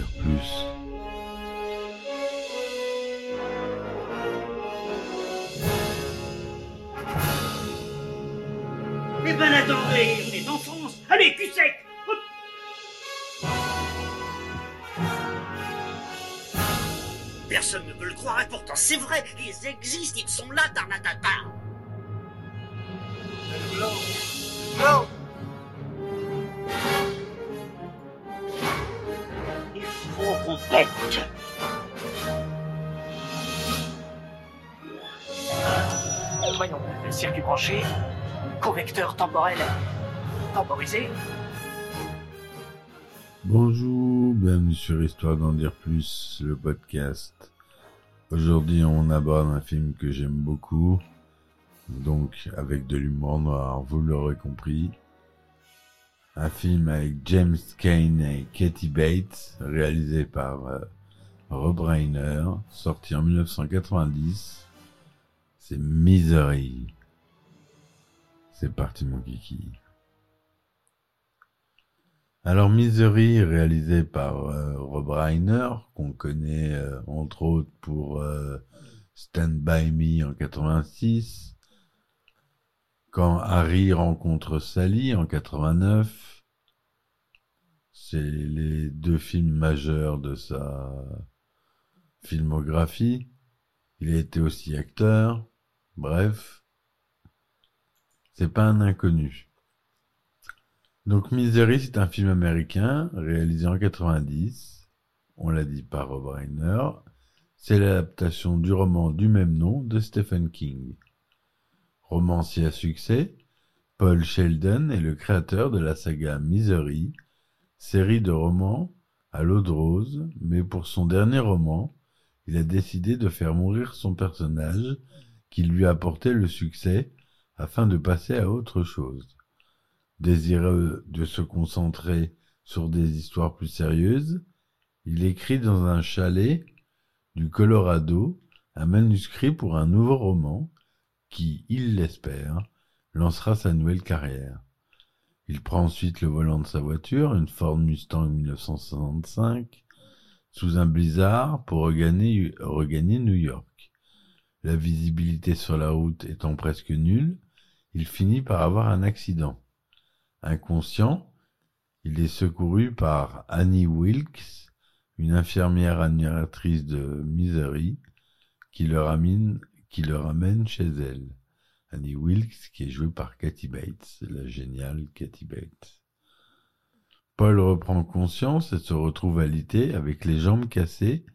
plus. Eh ben attendez, on est en Allez, cul sec. Personne ne peut le croire et pourtant c'est vrai, ils existent, ils sont là, Tarnatata circuit branché, correcteur temporel temporisé. Bonjour, bienvenue sur Histoire d'en dire plus, le podcast. Aujourd'hui, on aborde un film que j'aime beaucoup, donc avec de l'humour noir, vous l'aurez compris. Un film avec James Cain et Katie Bates, réalisé par euh, Rob Reiner, sorti en 1990. C'est Misery. C'est parti mon kiki. Alors Misery, réalisé par euh, Rob Reiner, qu'on connaît euh, entre autres pour euh, Stand By Me en 86, quand Harry rencontre Sally en 89. C'est les deux films majeurs de sa filmographie. Il a été aussi acteur. Bref, c'est pas un inconnu. Donc Misery, c'est un film américain réalisé en 90. On l'a dit par Rob Reiner. C'est l'adaptation du roman du même nom de Stephen King. Romancier à succès, Paul Sheldon est le créateur de la saga Misery, série de romans à l'eau de rose, mais pour son dernier roman, il a décidé de faire mourir son personnage qui lui apportait le succès afin de passer à autre chose. Désireux de se concentrer sur des histoires plus sérieuses, il écrit dans un chalet du Colorado un manuscrit pour un nouveau roman qui, il l'espère, lancera sa nouvelle carrière. Il prend ensuite le volant de sa voiture, une Ford Mustang 1965, sous un blizzard pour regagner, regagner New York. La visibilité sur la route étant presque nulle, il finit par avoir un accident. Inconscient, il est secouru par Annie Wilkes, une infirmière admiratrice de Misery, qui le ramène, chez elle. Annie Wilkes, qui est jouée par Kathy Bates, la géniale Kathy Bates. Paul reprend conscience et se retrouve alité avec les jambes cassées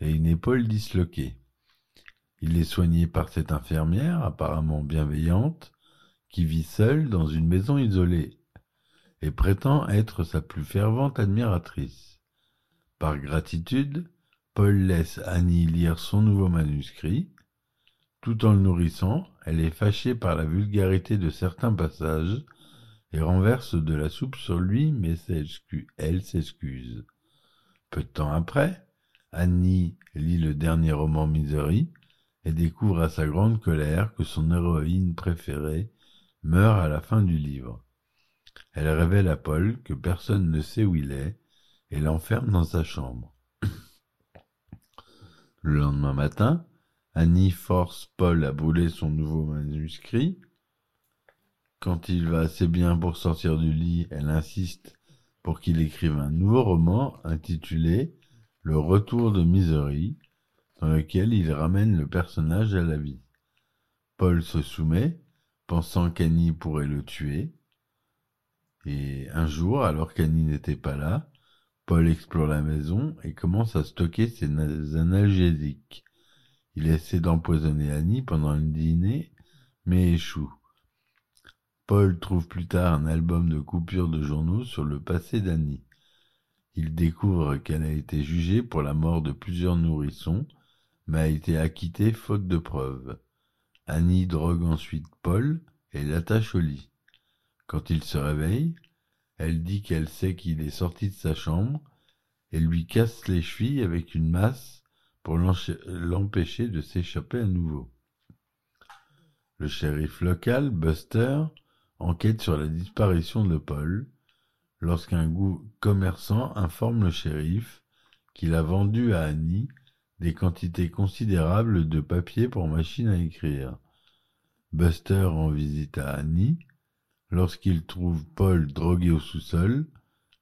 et une épaule disloquée. Il est soigné par cette infirmière, apparemment bienveillante, qui vit seule dans une maison isolée et prétend être sa plus fervente admiratrice. Par gratitude, Paul laisse Annie lire son nouveau manuscrit. Tout en le nourrissant, elle est fâchée par la vulgarité de certains passages et renverse de la soupe sur lui, mais elle s'excuse. Peu de temps après, Annie lit le dernier roman Misery et découvre à sa grande colère que son héroïne préférée meurt à la fin du livre. Elle révèle à Paul que personne ne sait où il est et l'enferme dans sa chambre. Le lendemain matin, Annie force Paul à brûler son nouveau manuscrit. Quand il va assez bien pour sortir du lit, elle insiste pour qu'il écrive un nouveau roman intitulé Le retour de Misery, dans lequel il ramène le personnage à la vie. Paul se soumet, pensant qu'Annie pourrait le tuer. Et un jour, alors qu'Annie n'était pas là, Paul explore la maison et commence à stocker ses analgésiques. Il essaie d'empoisonner Annie pendant le dîner, mais échoue. Paul trouve plus tard un album de coupures de journaux sur le passé d'Annie. Il découvre qu'elle a été jugée pour la mort de plusieurs nourrissons, mais a été acquittée faute de preuves. Annie drogue ensuite Paul et l'attache au lit. Quand il se réveille, elle dit qu'elle sait qu'il est sorti de sa chambre et lui casse les chevilles avec une masse pour l'empêcher de s'échapper à nouveau. Le shérif local, Buster, enquête sur la disparition de Paul lorsqu'un commerçant informe le shérif qu'il a vendu à Annie des quantités considérables de papier pour machine à écrire. Buster en visite à Annie. Lorsqu'il trouve Paul drogué au sous-sol,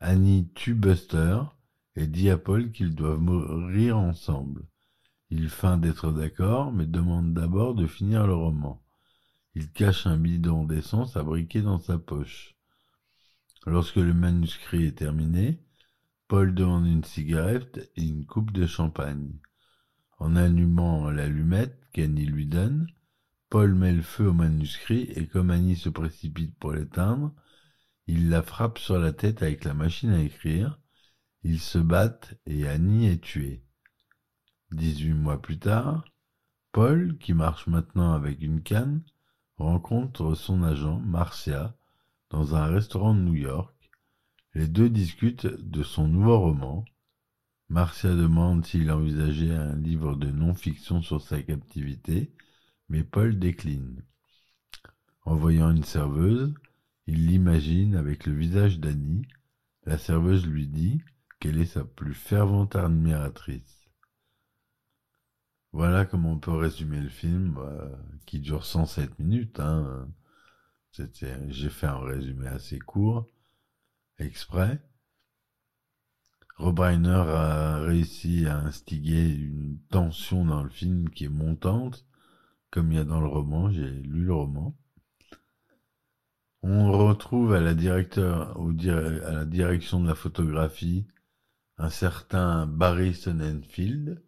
Annie tue Buster et dit à Paul qu'ils doivent mourir ensemble. Il feint d'être d'accord, mais demande d'abord de finir le roman. Il cache un bidon d'essence abriqué dans sa poche. Lorsque le manuscrit est terminé, Paul demande une cigarette et une coupe de champagne. En allumant l'allumette qu'Annie lui donne, Paul met le feu au manuscrit et comme Annie se précipite pour l'éteindre, il la frappe sur la tête avec la machine à écrire. Ils se battent et Annie est tuée. Dix-huit mois plus tard, Paul, qui marche maintenant avec une canne, rencontre son agent, Marcia, dans un restaurant de New York. Les deux discutent de son nouveau roman. Marcia demande s'il envisageait un livre de non-fiction sur sa captivité, mais Paul décline. En voyant une serveuse, il l'imagine avec le visage d'Annie. La serveuse lui dit qu'elle est sa plus fervente admiratrice. Voilà comment on peut résumer le film, euh, qui dure 107 minutes. Hein. J'ai fait un résumé assez court, exprès. Rob Reiner a réussi à instiguer une tension dans le film qui est montante, comme il y a dans le roman. J'ai lu le roman. On retrouve à la, direction de la photographie un certain Barry Sonnenfield,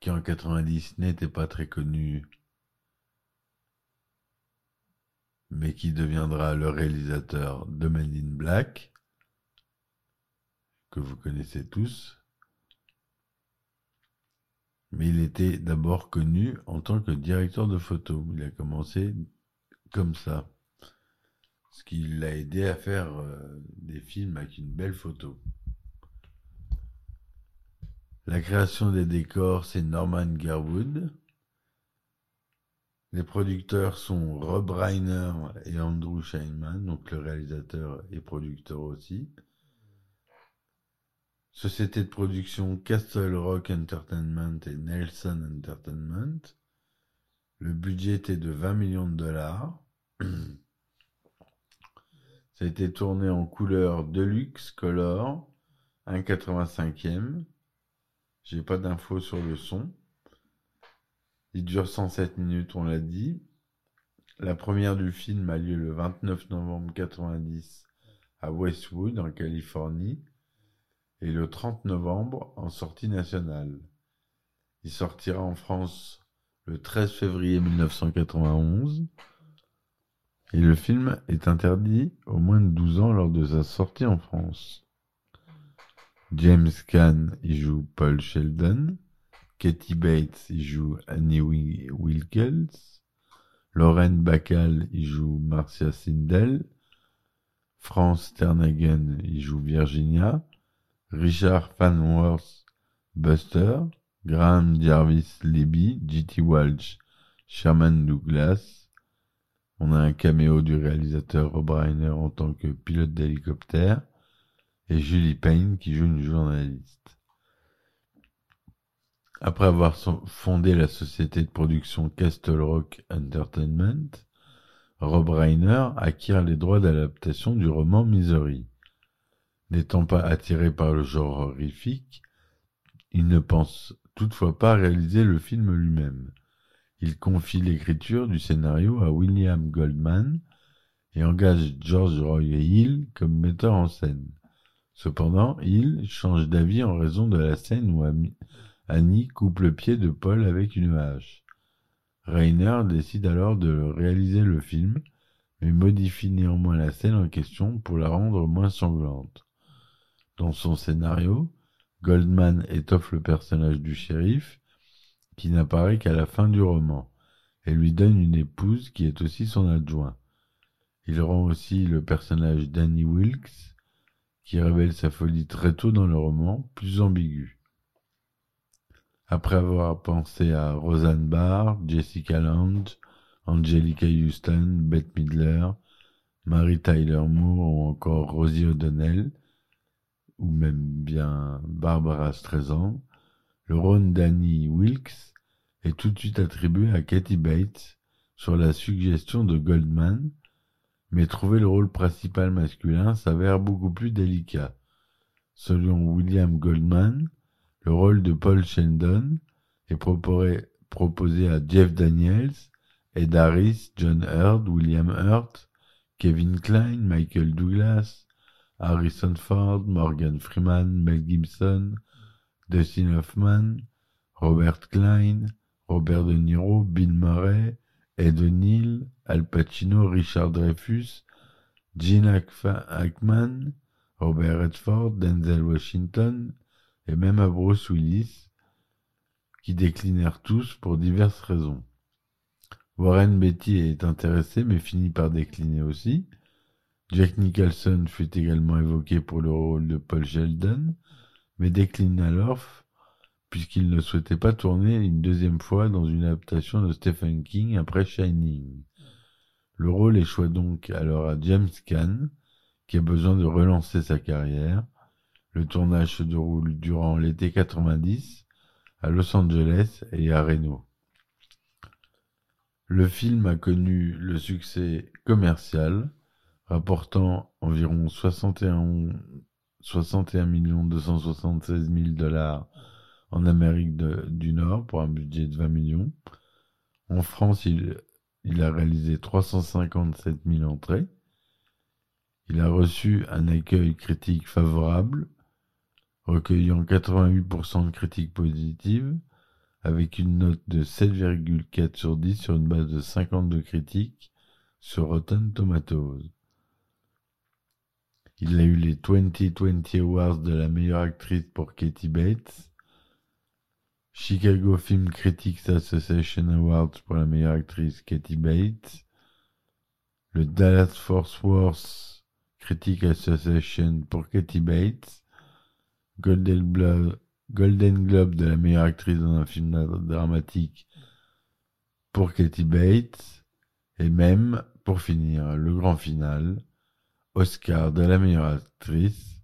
qui en 90 n'était pas très connu, mais qui deviendra le réalisateur de Men in Black, que vous connaissez tous. Mais il était d'abord connu en tant que directeur de photo. Il a commencé comme ça. Ce qui l'a aidé à faire euh, des films avec une belle photo. La création des décors, c'est Norman Garwood. Les producteurs sont Rob Reiner et Andrew Scheinman, donc le réalisateur et producteur aussi. Société de production Castle Rock Entertainment et Nelson Entertainment. Le budget était de 20 millions de dollars. Ça a été tourné en couleur Deluxe Color, 1,85e. J'ai pas d'infos sur le son. Il dure 107 minutes, on l'a dit. La première du film a lieu le 29 novembre 90 à Westwood, en Californie, et le 30 novembre en sortie nationale. Il sortira en France le 13 février 1991, et le film est interdit aux moins de 12 ans lors de sa sortie en France. James Caan y joue Paul Sheldon. Katie Bates y joue Annie Wilkels. Lauren Bacall y joue Marcia Sindel. France Ternhagen y joue Virginia. Richard Fanworth Buster. Graham Jarvis Libby. G.T. Walsh. Sherman Douglas. On a un caméo du réalisateur Rob Reiner en tant que pilote d'hélicoptère et Julie Payne qui joue une journaliste. Après avoir fondé la société de production Castle Rock Entertainment, Rob Reiner acquiert les droits d'adaptation du roman Misery. N'étant pas attiré par le genre horrifique, il ne pense toutefois pas réaliser le film lui-même. Il confie l'écriture du scénario à William Goldman et engage George Roy Hill comme metteur en scène. Cependant, il change d'avis en raison de la scène où Annie coupe le pied de Paul avec une hache. Rainer décide alors de réaliser le film, mais modifie néanmoins la scène en question pour la rendre moins sanglante. Dans son scénario, Goldman étoffe le personnage du shérif, qui n'apparaît qu'à la fin du roman, et lui donne une épouse qui est aussi son adjoint. Il rend aussi le personnage d'Annie Wilkes, qui révèle sa folie très tôt dans le roman, plus ambigu. Après avoir pensé à Roseanne Barr, Jessica Lange, Angelica Houston, Bette Midler, Mary Tyler Moore ou encore Rosie O'Donnell, ou même bien Barbara Streisand, le rôle d'Annie Wilkes est tout de suite attribué à Kathy Bates sur la suggestion de Goldman, mais trouver le rôle principal masculin s'avère beaucoup plus délicat. Selon William Goldman, le rôle de Paul Sheldon est proposé à Jeff Daniels, Ed Harris, John Hurd, William Hurt, Kevin Kline, Michael Douglas, Harrison Ford, Morgan Freeman, Mel Gibson, Dustin Hoffman, Robert Klein, Robert De Niro, Bill Murray, Ed O'Neill, Al Pacino, Richard Dreyfus, Gene Hackman, Robert Redford, Denzel Washington et même à Bruce Willis, qui déclinèrent tous pour diverses raisons. Warren Beatty est intéressé mais finit par décliner aussi. Jack Nicholson fut également évoqué pour le rôle de Paul Sheldon, mais décline alors puisqu'il ne souhaitait pas tourner une deuxième fois dans une adaptation de Stephen King après Shining. Le rôle échoua donc alors à James Caan, qui a besoin de relancer sa carrière. Le tournage se déroule durant l'été 90 à Los Angeles et à Reno. Le film a connu le succès commercial, rapportant environ 61, 61 276 000 dollars en Amérique du Nord pour un budget de 20 millions. En France, il, il a réalisé 357 000 entrées. Il a reçu un accueil critique favorable, recueillant 88% de critiques positives, avec une note de 7,4 sur 10 sur une base de 52 critiques sur Rotten Tomatoes. Il a eu les 2020 Awards de la meilleure actrice pour Katie Bates, Chicago Film Critics Association Awards pour la meilleure actrice Katie Bates, le Dallas Fort Worth Critic Association pour Katie Bates, Golden Globe, Golden Globe de la meilleure actrice dans un film dramatique pour Katie Bates, et même, pour finir, le grand final, Oscar de la meilleure actrice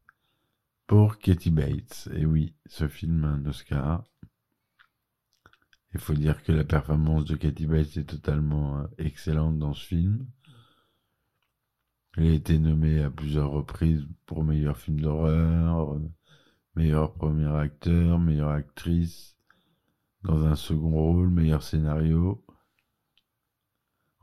pour Katie Bates. Et oui, ce film a un Oscar. Il faut dire que la performance de Katie Bates est totalement euh, excellente dans ce film. Elle a été nommée à plusieurs reprises pour meilleur film d'horreur, meilleur premier acteur, meilleure actrice, dans un second rôle, meilleur scénario.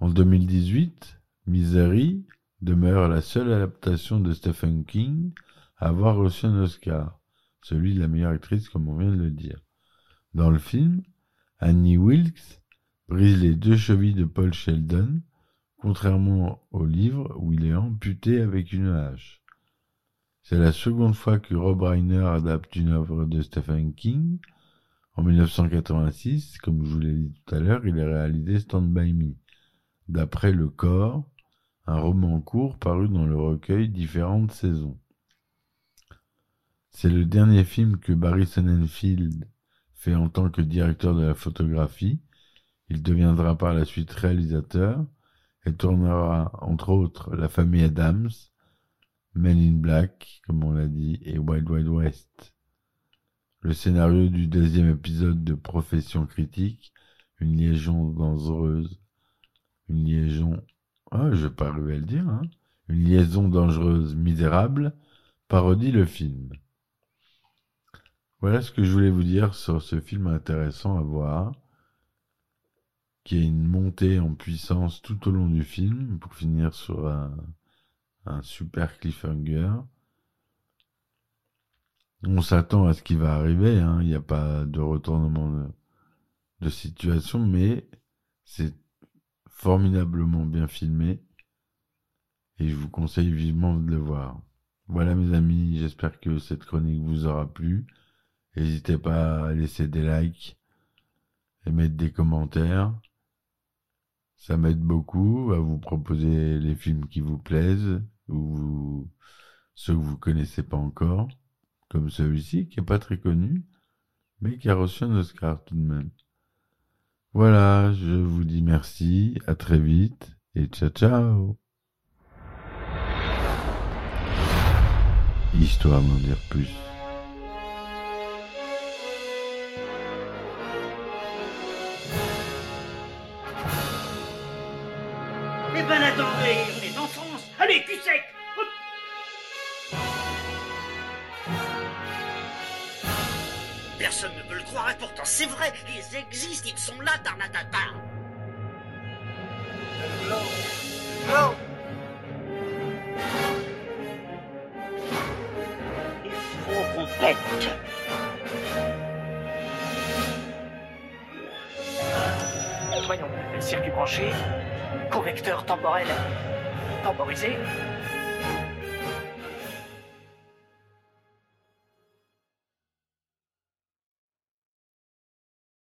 En 2018, Misery demeure la seule adaptation de Stephen King à avoir reçu un Oscar, celui de la meilleure actrice comme on vient de le dire. Dans le film, Annie Wilkes brise les deux chevilles de Paul Sheldon, contrairement au livre où il est amputé avec une hache. C'est la seconde fois que Rob Reiner adapte une œuvre de Stephen King. En 1986, comme je vous l'ai dit tout à l'heure, il a réalisé Stand By Me, d'après Le Corps, un roman court paru dans le recueil Différentes saisons. C'est le dernier film que Barry Sonnenfeld fait en tant que directeur de la photographie. Il deviendra par la suite réalisateur et tournera entre autres La famille Adams, Men in Black, comme on l'a dit, et Wild Wild West. Le scénario du deuxième épisode de Profession critique, une liaison dangereuse, une liaison, ah, je arriver à le dire, hein, une liaison dangereuse misérable, parodie le film. Voilà ce que je voulais vous dire sur ce film intéressant à voir, qui a une montée en puissance tout au long du film, pour finir sur un, super cliffhanger. On s'attend à ce qui va arriver, hein. il n'y a pas de retournement de situation, mais c'est formidablement bien filmé et je vous conseille vivement de le voir. Voilà mes amis, j'espère que cette chronique vous aura plu. N'hésitez pas à laisser des likes et mettre des commentaires. Ça m'aide beaucoup à vous proposer les films qui vous plaisent ou ceux que vous connaissez pas encore, comme celui-ci qui est pas très connu, mais qui a reçu un Oscar tout de même. Voilà, je vous dis merci, à très vite et ciao ciao Histoire m'en dire plus. C'est vrai, ils existent, ils sont là, Tarnatata. Non Il faut qu'on. Voyons, circuit branché, correcteur temporel temporisé,